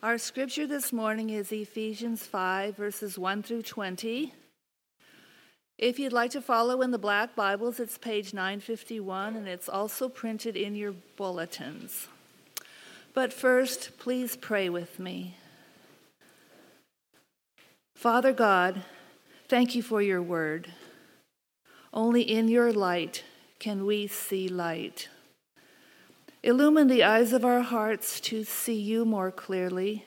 Our scripture this morning is Ephesians 5, verses 1 through 20. If you'd like to follow in the black Bibles, it's page 951, and it's also printed in your bulletins. But first, please pray with me. Father God, thank you for your word. Only in your light can we see light. Illumine the eyes of our hearts to see you more clearly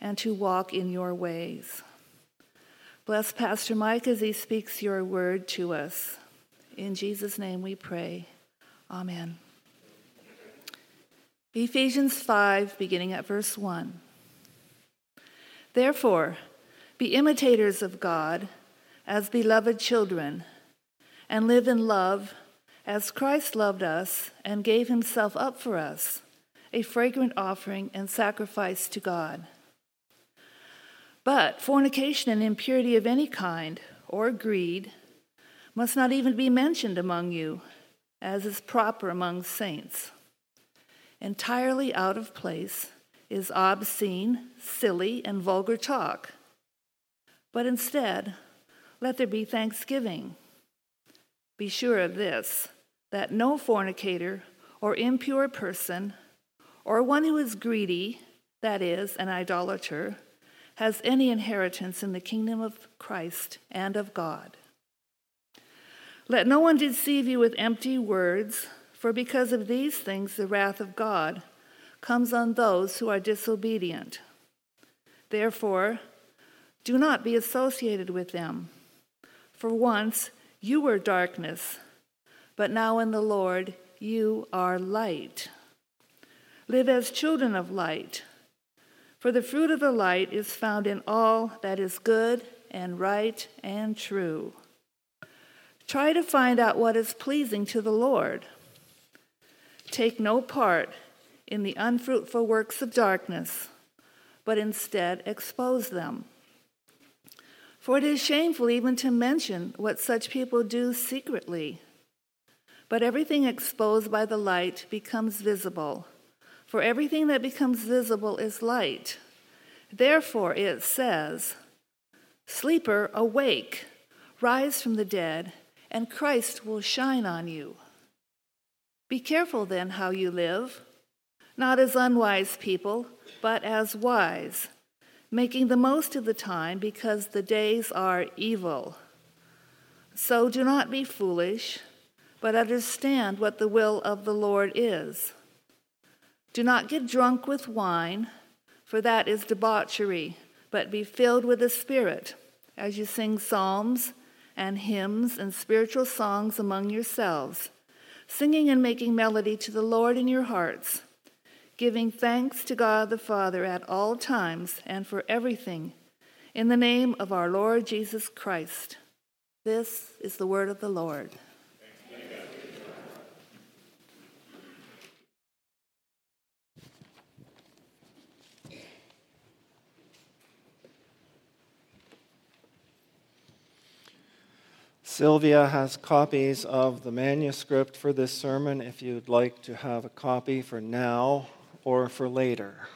and to walk in your ways. Bless Pastor Mike as he speaks your word to us. In Jesus' name we pray. Amen. Ephesians 5, beginning at verse 1. Therefore, be imitators of God as beloved children, and live in love as Christ loved us and gave himself up for us, a fragrant offering and sacrifice to God. But fornication and impurity of any kind, or greed, must not even be mentioned among you, as is proper among saints. Entirely out of place is obscene, silly, and vulgar talk. But instead, let there be thanksgiving. Be sure of this that no fornicator or impure person or one who is greedy, that is, an idolater, has any inheritance in the kingdom of Christ and of God. Let no one deceive you with empty words, for because of these things the wrath of God comes on those who are disobedient. Therefore, do not be associated with them. For once you were darkness but now in the Lord you are light. Live as children of light, for the fruit of the light is found in all that is good and right and true. Try to find out what is pleasing to the Lord. Take no part in the unfruitful works of darkness, but instead expose them. For it is shameful even to mention what such people do secretly. But everything exposed by the light becomes visible, for everything that becomes visible is light. Therefore, it says, Sleeper, awake, rise from the dead, and Christ will shine on you. Be careful then how you live, not as unwise people, but as wise, making the most of the time because the days are evil. So do not be foolish but understand what the will of the Lord is. Do not get drunk with wine, for that is debauchery, but be filled with the Spirit as you sing psalms and hymns and spiritual songs among yourselves, singing and making melody to the Lord in your hearts, giving thanks to God the Father at all times and for everything, in the name of our Lord Jesus Christ. This is the word of the Lord. Sylvia has copies of the manuscript for this sermon if you'd like to have a copy for now or for later.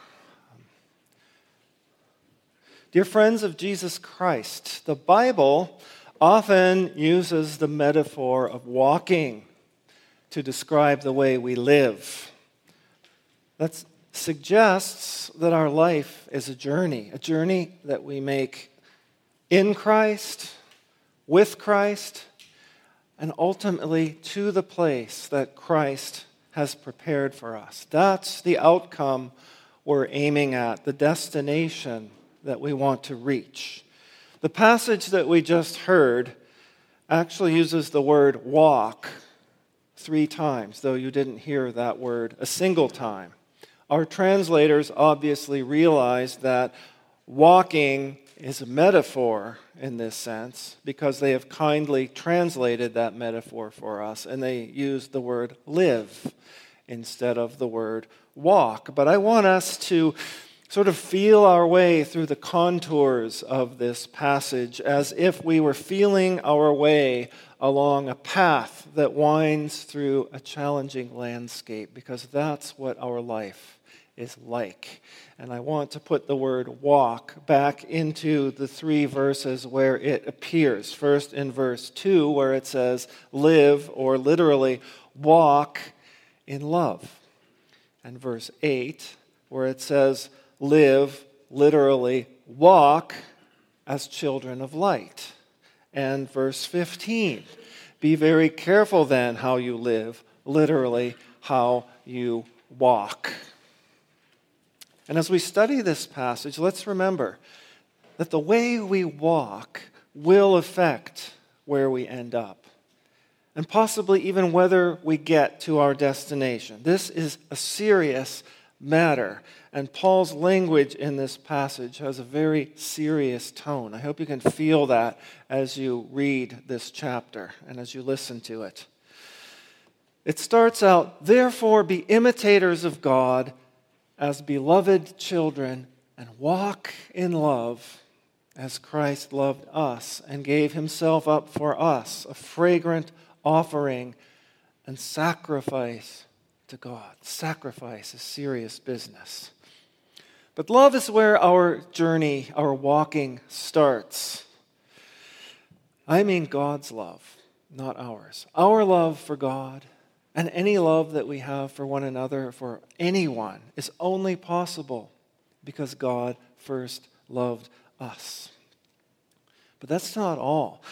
Dear friends of Jesus Christ, the Bible often uses the metaphor of walking to describe the way we live. That suggests that our life is a journey, a journey that we make in Christ with Christ, and ultimately to the place that Christ has prepared for us. That's the outcome we're aiming at, the destination that we want to reach. The passage that we just heard actually uses the word walk three times, though you didn't hear that word a single time. Our translators obviously realized that walking is a metaphor in this sense because they have kindly translated that metaphor for us and they use the word live instead of the word walk. But I want us to sort of feel our way through the contours of this passage as if we were feeling our way along a path that winds through a challenging landscape because that's what our life is like. And I want to put the word walk back into the three verses where it appears. First in verse 2, where it says live, or literally walk in love. And verse 8, where it says live, literally walk as children of light. And verse 15, be very careful then how you live, literally how you walk. And as we study this passage, let's remember that the way we walk will affect where we end up, and possibly even whether we get to our destination. This is a serious matter, and Paul's language in this passage has a very serious tone. I hope you can feel that as you read this chapter and as you listen to it. It starts out, therefore, be imitators of God as beloved children and walk in love as Christ loved us and gave himself up for us, a fragrant offering and sacrifice to God. Sacrifice is serious business. But love is where our journey, our walking starts. I mean God's love, not ours. Our love for God and any love that we have for one another, for anyone, is only possible because God first loved us. But that's not all.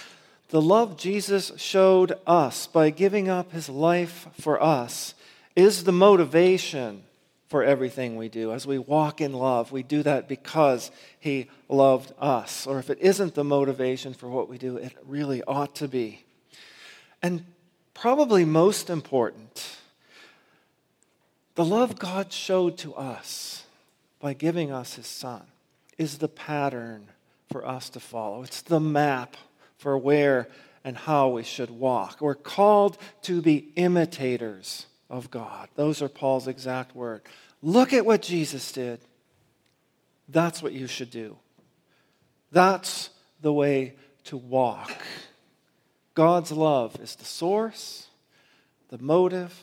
The love Jesus showed us by giving up his life for us is the motivation for everything we do. As we walk in love, we do that because he loved us. Or if it isn't the motivation for what we do, it really ought to be. And probably most important, the love God showed to us by giving us his son is the pattern for us to follow. It's the map for where and how we should walk. We're called to be imitators of God. Those are Paul's exact words. Look at what Jesus did. That's what you should do. That's the way to walk. God's love is the source, the motive,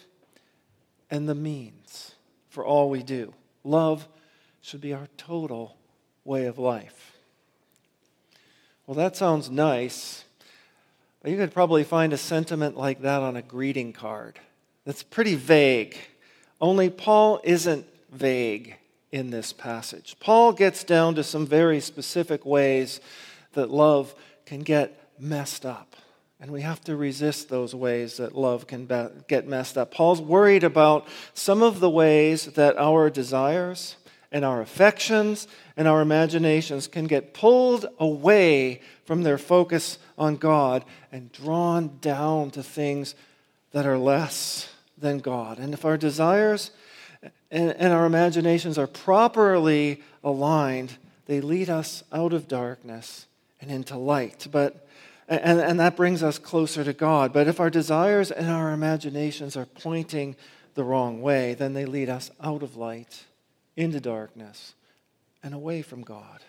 and the means for all we do. Love should be our total way of life. Well, that sounds nice, but you could probably find a sentiment like that on a greeting card. That's pretty vague. Only Paul isn't vague in this passage. Paul gets down to some very specific ways that love can get messed up. And we have to resist those ways that love can be- get messed up. Paul's worried about some of the ways that our desires and our affections and our imaginations can get pulled away from their focus on God and drawn down to things that are less than God. And if our desires and, and our imaginations are properly aligned, they lead us out of darkness and into light. But and, and that brings us closer to God. But if our desires and our imaginations are pointing the wrong way, then they lead us out of light, into darkness, and away from God.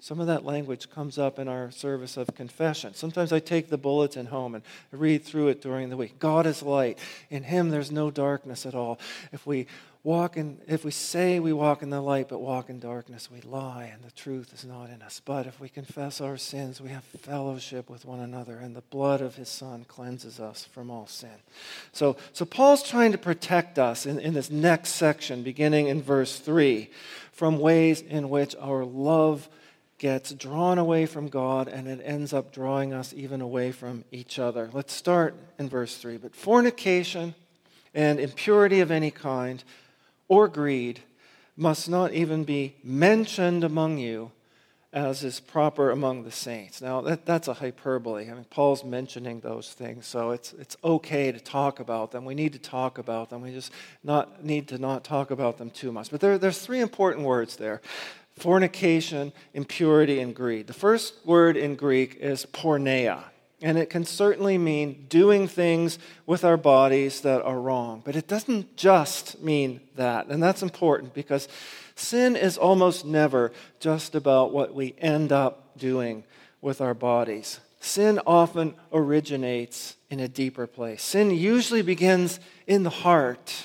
Some of that language comes up in our service of confession. Sometimes I take the bulletin home and read through it during the week. God is light. In Him, there's no darkness at all. If we walk in, if we say we walk in the light but walk in darkness, we lie and the truth is not in us. But if we confess our sins, we have fellowship with one another, and the blood of his Son cleanses us from all sin. So, so Paul's trying to protect us in, in this next section, beginning in verse 3, from ways in which our love gets drawn away from God and it ends up drawing us even away from each other. Let's start in verse 3. But fornication and impurity of any kind or greed must not even be mentioned among you as is proper among the saints. Now, that, that's a hyperbole. I mean, Paul's mentioning those things, so it's, it's okay to talk about them. We need to talk about them. We just not, need to not talk about them too much. But there, there's three important words there fornication, impurity, and greed. The first word in Greek is porneia. And it can certainly mean doing things with our bodies that are wrong. But it doesn't just mean that. And that's important because sin is almost never just about what we end up doing with our bodies. Sin often originates in a deeper place. Sin usually begins in the heart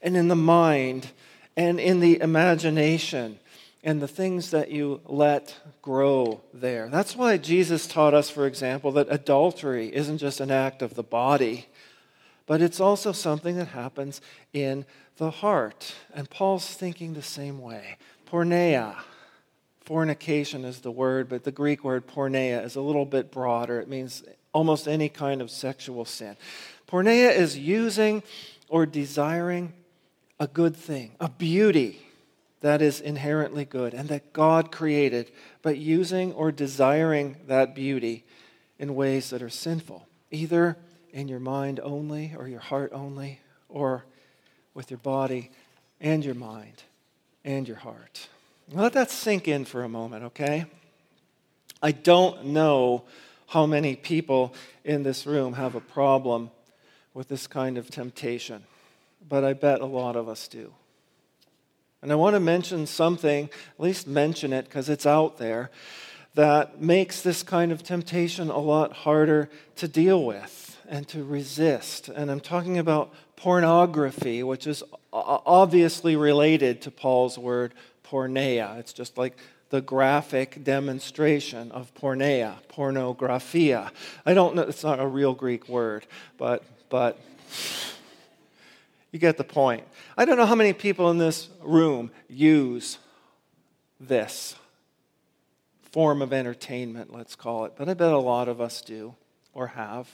and in the mind and in the imagination and the things that you let grow there. That's why Jesus taught us, for example, that adultery isn't just an act of the body, but it's also something that happens in the heart. And Paul's thinking the same way. Porneia, fornication is the word, but the Greek word porneia is a little bit broader. It means almost any kind of sexual sin. Porneia is using or desiring a good thing, a beauty that is inherently good and that God created, but using or desiring that beauty in ways that are sinful, either in your mind only or your heart only, or with your body and your mind and your heart. Let that sink in for a moment, okay? I don't know how many people in this room have a problem with this kind of temptation, but I bet a lot of us do. And I want to mention something, at least mention it because it's out there, that makes this kind of temptation a lot harder to deal with and to resist. And I'm talking about pornography, which is obviously related to Paul's word porneia. It's just like the graphic demonstration of porneia, pornographia. I don't know, it's not a real Greek word, but, but you get the point. I don't know how many people in this room use this form of entertainment, let's call it, but I bet a lot of us do or have.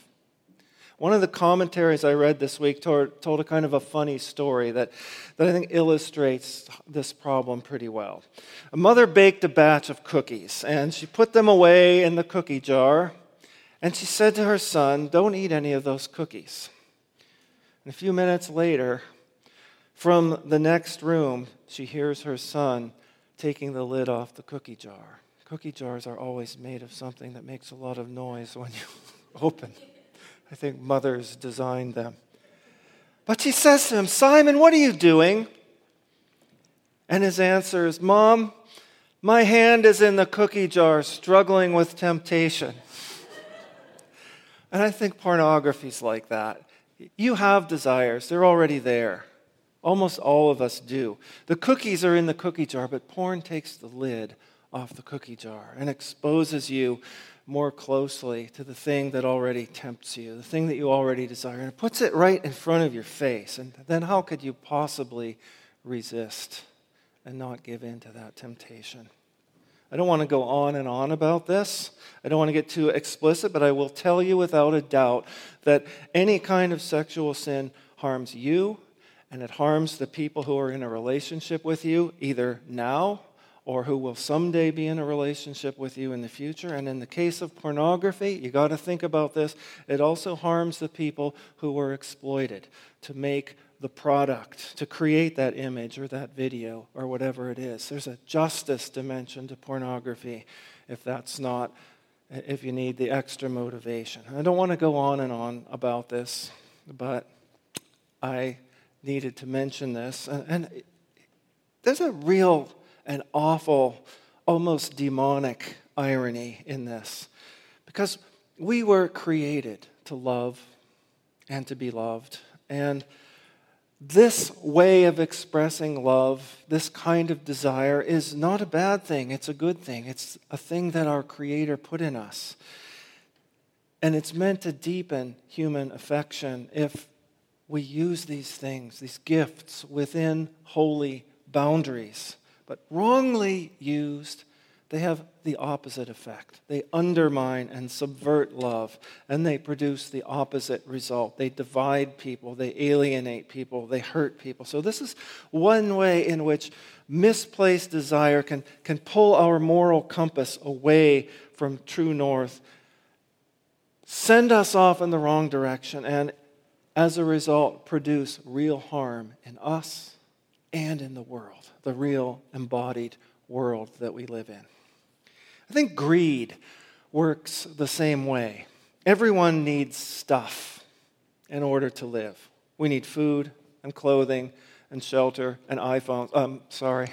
One of the commentaries I read this week told, told, a kind of a funny story that, that I think illustrates this problem pretty well. A mother baked a batch of cookies and she put them away in the cookie jar and she said to her son, Don't eat any of those cookies. And a few minutes later, from the next room, she hears her son taking the lid off the cookie jar. Cookie jars are always made of something that makes a lot of noise when you open. I think mothers designed them. But she says to him, Simon, what are you doing? And his answer is, Mom, my hand is in the cookie jar struggling with temptation. and I think pornography's like that. You have desires, they're already there. Almost all of us do. The cookies are in the cookie jar, but porn takes the lid off the cookie jar and exposes you more closely to the thing that already tempts you, the thing that you already desire, and it puts it right in front of your face. And then how could you possibly resist and not give in to that temptation? I don't want to go on and on about this. I don't want to get too explicit, but I will tell you without a doubt that any kind of sexual sin harms you and it harms the people who are in a relationship with you, either now or who will someday be in a relationship with you in the future. And in the case of pornography, you got to think about this. It also harms the people who were exploited to make the product, to create that image or that video or whatever it is. There's a justice dimension to pornography if that's not, if you need the extra motivation. I don't want to go on and on about this, but I needed to mention this. And, and there's a real and awful, almost demonic irony in this because we were created to love and to be loved. And this way of expressing love, this kind of desire, is not a bad thing. It's a good thing. It's a thing that our Creator put in us. And it's meant to deepen human affection if we use these things, these gifts, within holy boundaries. But wrongly used, they have the opposite effect. They undermine and subvert love, and they produce the opposite result. They divide people, they alienate people, they hurt people. So, this is one way in which misplaced desire can, can pull our moral compass away from true north, send us off in the wrong direction, and as a result, produce real harm in us and in the world, the real embodied world that we live in. I think greed works the same way. Everyone needs stuff in order to live. We need food and clothing and shelter and iPhones. Um, sorry.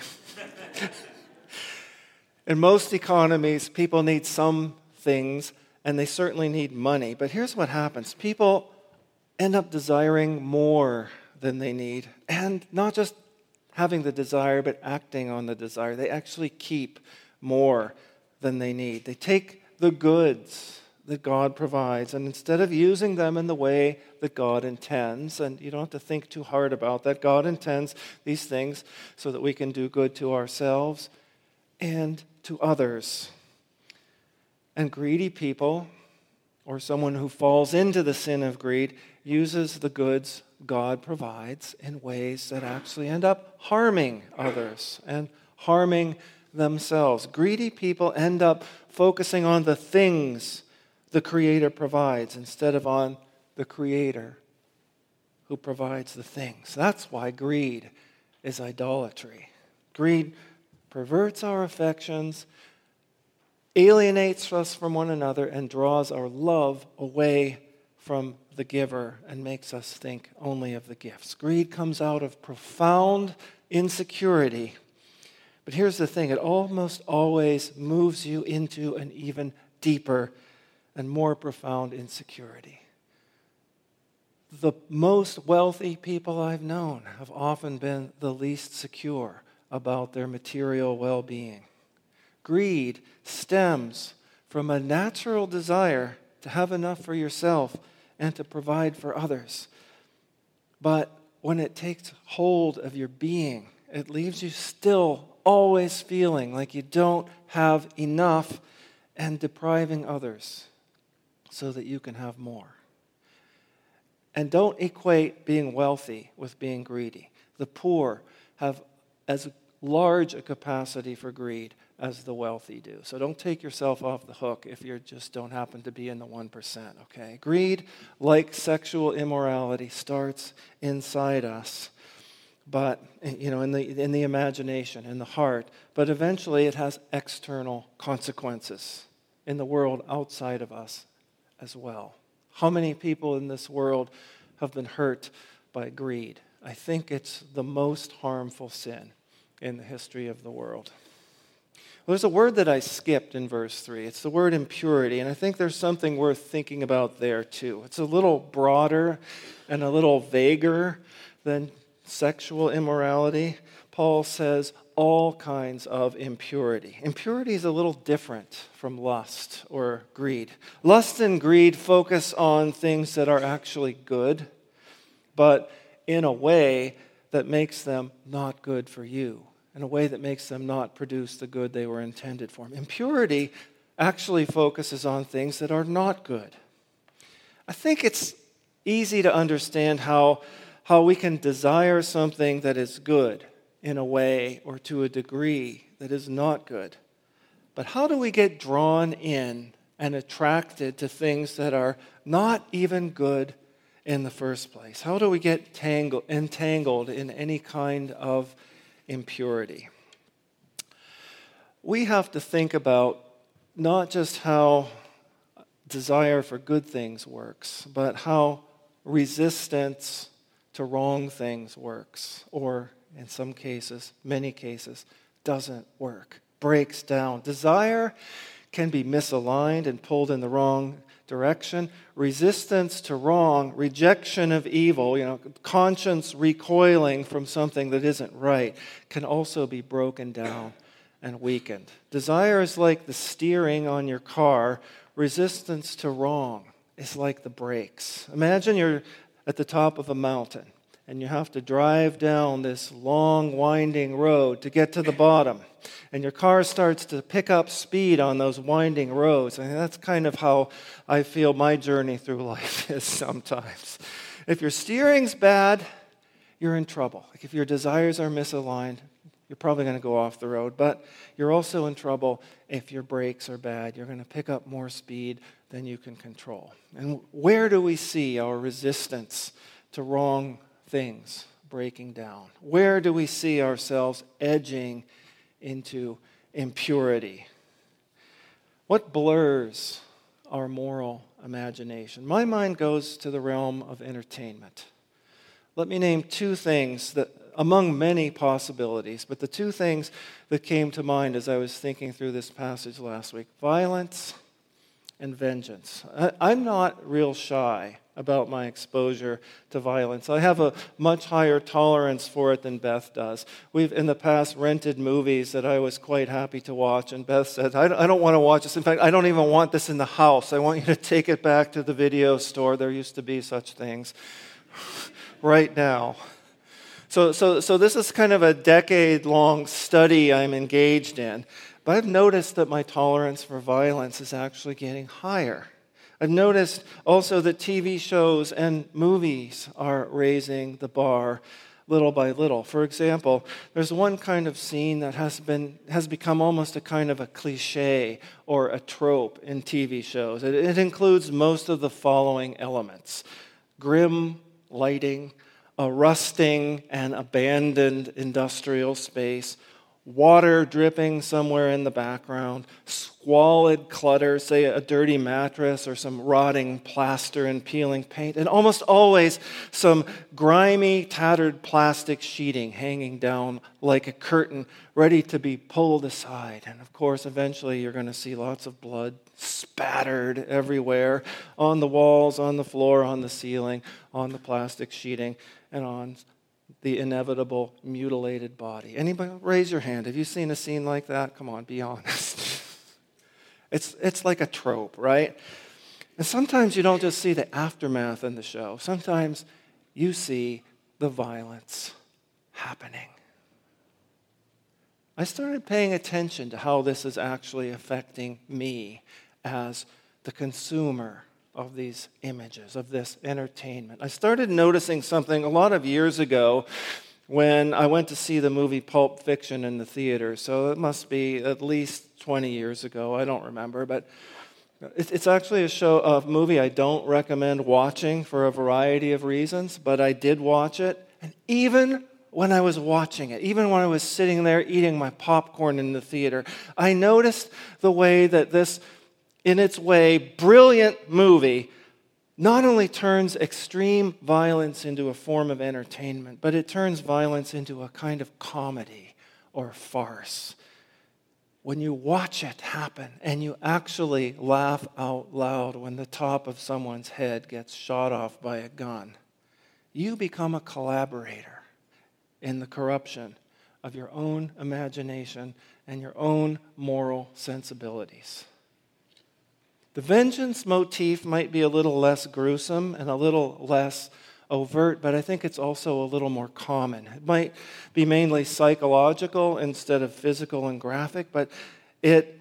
in most economies, people need some things and they certainly need money. But here's what happens people end up desiring more than they need. And not just having the desire but acting on the desire. They actually keep more than they need. They take the goods that God provides, and instead of using them in the way that God intends, and you don't have to think too hard about that, God intends these things so that we can do good to ourselves and to others. And greedy people, or someone who falls into the sin of greed, uses the goods God provides in ways that actually end up harming others and harming themselves. Greedy people end up focusing on the things the Creator provides instead of on the Creator who provides the things. That's why greed is idolatry. Greed perverts our affections, alienates us from one another, and draws our love away from the giver and makes us think only of the gifts. Greed comes out of profound insecurity. But here's the thing it almost always moves you into an even deeper and more profound insecurity. The most wealthy people I've known have often been the least secure about their material well being. Greed stems from a natural desire to have enough for yourself and to provide for others. But when it takes hold of your being, it leaves you still always feeling like you don't have enough and depriving others so that you can have more. And don't equate being wealthy with being greedy. The poor have as large a capacity for greed as the wealthy do. So don't take yourself off the hook if you just don't happen to be in the 1%, okay? Greed, like sexual immorality, starts inside us. But, you know, in the, in the imagination, in the heart. But eventually it has external consequences in the world outside of us as well. How many people in this world have been hurt by greed? I think it's the most harmful sin in the history of the world. Well, there's a word that I skipped in verse 3. It's the word impurity, and I think there's something worth thinking about there too. It's a little broader and a little vaguer than sexual immorality. Paul says all kinds of impurity. Impurity is a little different from lust or greed. Lust and greed focus on things that are actually good, but in a way that makes them not good for you in a way that makes them not produce the good they were intended for. Impurity actually focuses on things that are not good. I think it's easy to understand how, how we can desire something that is good in a way or to a degree that is not good. But how do we get drawn in and attracted to things that are not even good in the first place? How do we get tangled, entangled in any kind of impurity. We have to think about not just how desire for good things works, but how resistance to wrong things works, or in some cases, many cases, doesn't work, breaks down. Desire can be misaligned and pulled in the wrong direction, resistance to wrong, rejection of evil, you know, conscience recoiling from something that isn't right can also be broken down and weakened. Desire is like the steering on your car, resistance to wrong is like the brakes. Imagine you're at the top of a mountain and you have to drive down this long, winding road to get to the bottom. And your car starts to pick up speed on those winding roads. And that's kind of how I feel my journey through life is sometimes. If your steering's bad, you're in trouble. Like if your desires are misaligned, you're probably going to go off the road. But you're also in trouble if your brakes are bad. You're going to pick up more speed than you can control. And where do we see our resistance to wrong things breaking down? Where do we see ourselves edging into impurity? What blurs our moral imagination? My mind goes to the realm of entertainment. Let me name two things that, among many possibilities, but the two things that came to mind as I was thinking through this passage last week violence and vengeance. I, am not real shy about my exposure to violence. I have a much higher tolerance for it than Beth does. We've, in the past, rented movies that I was quite happy to watch, and Beth said, I don't want to watch this. In fact, I don't even want this in the house. I want you to take it back to the video store. There used to be such things right now. So, so, so this is kind of a decade long study I'm engaged in. But I've noticed that my tolerance for violence is actually getting higher. I've noticed also that TV shows and movies are raising the bar little by little. For example, there's one kind of scene that has, been, has become almost a kind of a cliche or a trope in TV shows. It, it includes most of the following elements grim lighting, a rusting and abandoned industrial space, water dripping somewhere in the background, squalid clutter, say a dirty mattress or some rotting plaster and peeling paint, and almost always some grimy, tattered plastic sheeting hanging down like a curtain, ready to be pulled aside. And of course, eventually you're going to see lots of blood spattered everywhere on the walls, on the floor, on the ceiling, on the plastic sheeting, and on the inevitable mutilated body. Anybody raise your hand? Have you seen a scene like that? Come on, be honest. it's, it's like a trope, right? And sometimes you don't just see the aftermath in the show, sometimes you see the violence happening. I started paying attention to how this is actually affecting me as the consumer of these images, of this entertainment. I started noticing something a lot of years ago when I went to see the movie Pulp Fiction in the theater. So it must be at least 20 years ago. I don't remember. But it's actually a show, a movie I don't recommend watching for a variety of reasons, but I did watch it. And even when I was watching it, even when I was sitting there eating my popcorn in the theater, I noticed the way that this in its way, brilliant movie not only turns extreme violence into a form of entertainment, but it turns violence into a kind of comedy or farce. When you watch it happen and you actually laugh out loud when the top of someone's head gets shot off by a gun, you become a collaborator in the corruption of your own imagination and your own moral sensibilities. The vengeance motif might be a little less gruesome and a little less overt, but I think it's also a little more common. It might be mainly psychological instead of physical and graphic, but it,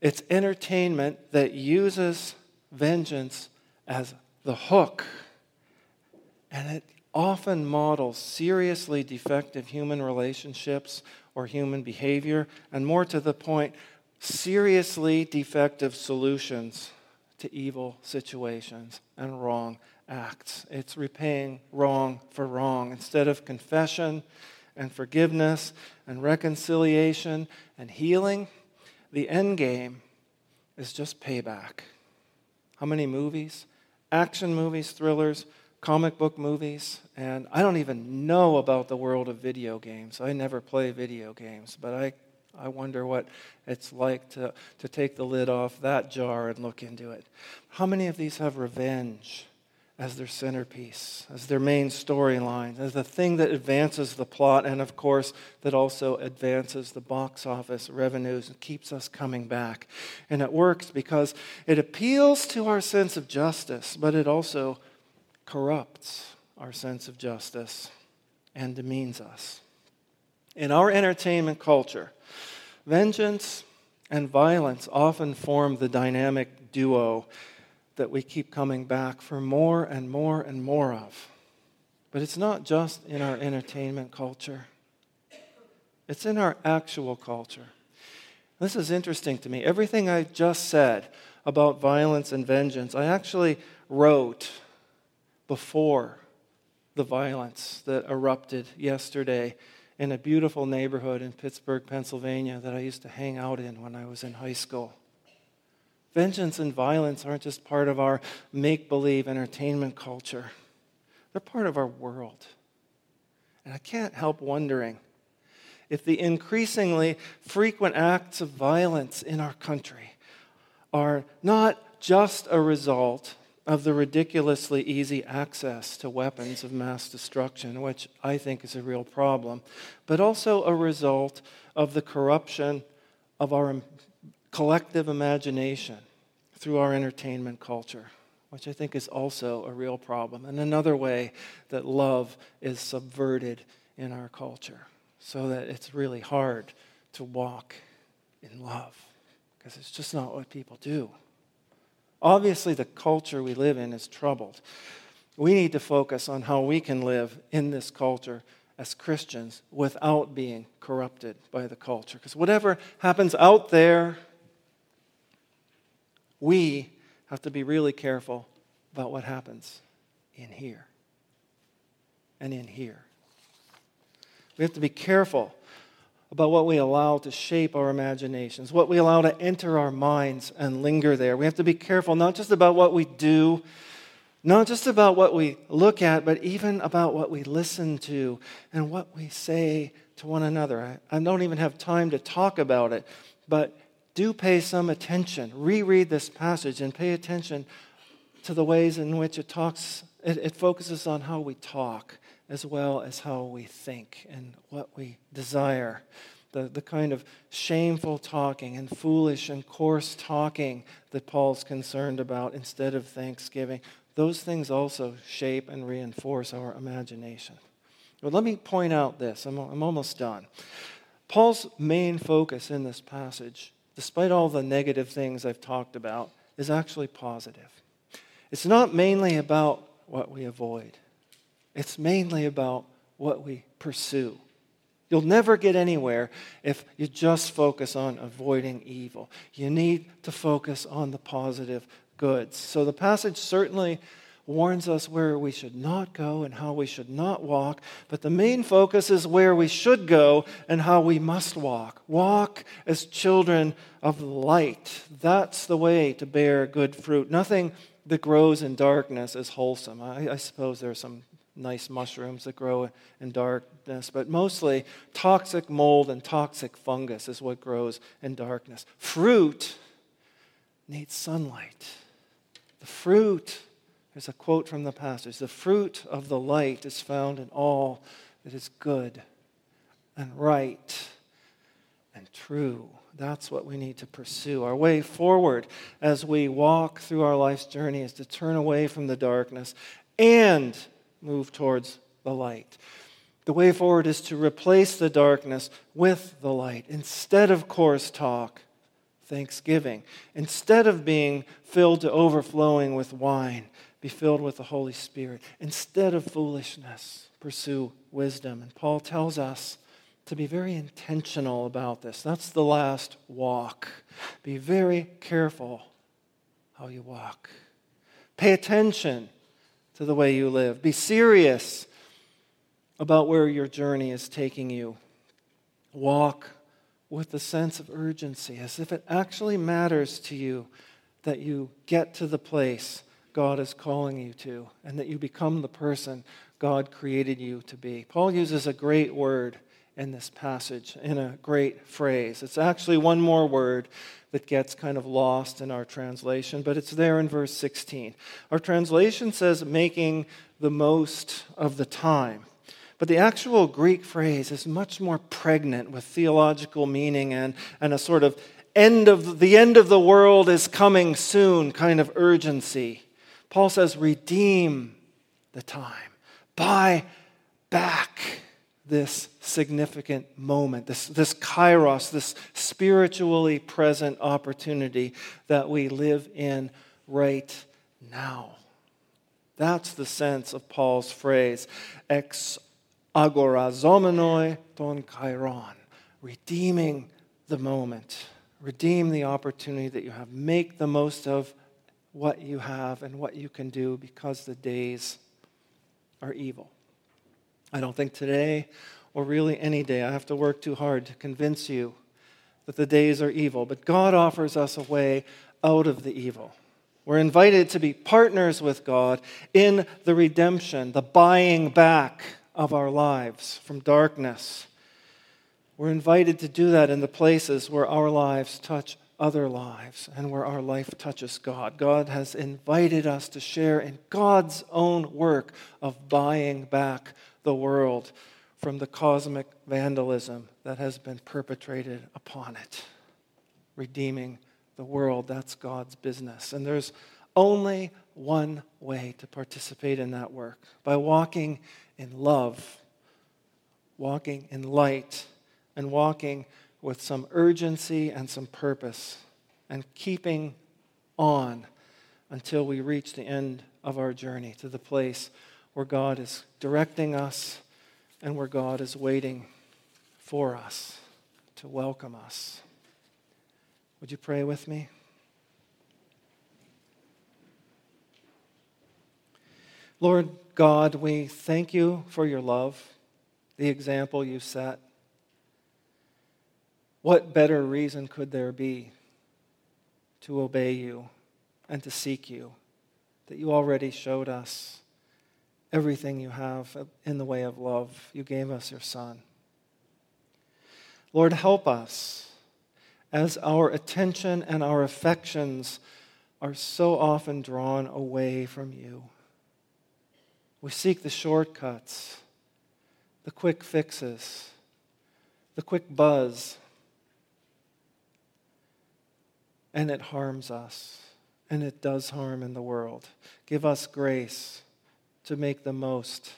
it's entertainment that uses vengeance as the hook. And it often models seriously defective human relationships or human behavior, and more to the point, seriously defective solutions to evil situations and wrong acts. It's repaying wrong for wrong. Instead of confession and forgiveness and reconciliation and healing, the end game is just payback. How many movies? Action movies, thrillers, comic book movies, and I don't even know about the world of video games. I never play video games, but I I wonder what it's like to, to take the lid off that jar and look into it. How many of these have revenge as their centerpiece, as their main storyline, as the thing that advances the plot, and of course, that also advances the box office revenues and keeps us coming back? And it works because it appeals to our sense of justice, but it also corrupts our sense of justice and demeans us. In our entertainment culture, vengeance and violence often form the dynamic duo that we keep coming back for more and more and more of. But it's not just in our entertainment culture, it's in our actual culture. This is interesting to me. Everything I just said about violence and vengeance, I actually wrote before the violence that erupted yesterday in a beautiful neighborhood in Pittsburgh, Pennsylvania that I used to hang out in when I was in high school. Vengeance and violence aren't just part of our make believe entertainment culture, they're part of our world. And I can't help wondering if the increasingly frequent acts of violence in our country are not just a result of the ridiculously easy access to weapons of mass destruction, which I think is a real problem, but also a result of the corruption of our collective imagination through our entertainment culture, which I think is also a real problem, and another way that love is subverted in our culture, so that it's really hard to walk in love, because it's just not what people do. Obviously, the culture we live in is troubled. We need to focus on how we can live in this culture as Christians without being corrupted by the culture. Because whatever happens out there, we have to be really careful about what happens in here and in here. We have to be careful about what we allow to shape our imaginations, what we allow to enter our minds and linger there. We have to be careful not just about what we do, not just about what we look at, but even about what we listen to and what we say to one another. I, I don't even have time to talk about it, but do pay some attention. Reread this passage and pay attention to the ways in which it talks, it, it, focuses on how we talk as well as how we think and what we desire. The, the kind of shameful talking and foolish and coarse talking that Paul's concerned about instead of thanksgiving, those things also shape and reinforce our imagination. But let me point out this I'm, I'm almost done. Paul's main focus in this passage despite all the negative things I've talked about, is actually positive. It's not mainly about what we avoid, it's mainly about what we pursue. You'll never get anywhere if you just focus on avoiding evil. You need to focus on the positive goods. So the passage certainly warns us where we should not go and how we should not walk, but the main focus is where we should go and how we must walk. Walk as children of light. That's the way to bear good fruit. Nothing that grows in darkness is wholesome. I, I suppose there are some nice mushrooms that grow in darkness, but mostly toxic mold and toxic fungus is what grows in darkness. Fruit needs sunlight. The fruit there's a quote from the passage The fruit of the light is found in all that is good and right and true. That's what we need to pursue. Our way forward as we walk through our life's journey is to turn away from the darkness and move towards the light. The way forward is to replace the darkness with the light. Instead of coarse talk, thanksgiving. Instead of being filled to overflowing with wine, be filled with the Holy Spirit. Instead of foolishness, pursue wisdom. And Paul tells us to be very intentional about this. That's the last walk. Be very careful how you walk. Pay attention to the way you live. Be serious about where your journey is taking you. Walk with a sense of urgency, as if it actually matters to you that you get to the place God is calling you to and that you become the person God created you to be. Paul uses a great word in this passage, in a great phrase. It's actually one more word that gets kind of lost in our translation, but it's there in verse 16. Our translation says making the most of the time. But the actual Greek phrase is much more pregnant with theological meaning and, and a sort of end of the end of the world is coming soon kind of urgency. Paul says, redeem the time. Buy back this significant moment, this, this kairos, this spiritually present opportunity that we live in right now. That's the sense of Paul's phrase, ex agorazomenoi ton kairon, redeeming the moment, redeem the opportunity that you have, make the most of what you have and what you can do because the days are evil. I don't think today or really any day I have to work too hard to convince you that the days are evil, but God offers us a way out of the evil. We're invited to be partners with God in the redemption, the buying back of our lives from darkness. We're invited to do that in the places where our lives touch other lives and where our life touches God. God has invited us to share in God's own work of buying back the world from the cosmic vandalism that has been perpetrated upon it. Redeeming the world, that's God's business. And there's only one way to participate in that work by walking in love, walking in light, and walking with some urgency and some purpose, and keeping on until we reach the end of our journey to the place where God is directing us and where God is waiting for us to welcome us. Would you pray with me? Lord God, we thank you for your love, the example you set. What better reason could there be to obey you and to seek you that you already showed us everything you have in the way of love? You gave us your Son. Lord, help us as our attention and our affections are so often drawn away from you. We seek the shortcuts, the quick fixes, the quick buzz, and it harms us, and it does harm in the world. Give us grace to make the most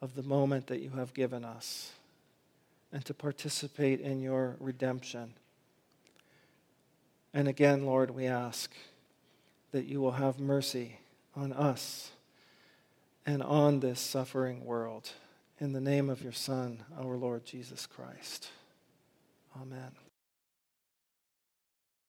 of the moment that you have given us and to participate in your redemption. And again, Lord, we ask that you will have mercy on us and on this suffering world. In the name of your Son, our Lord Jesus Christ. Amen.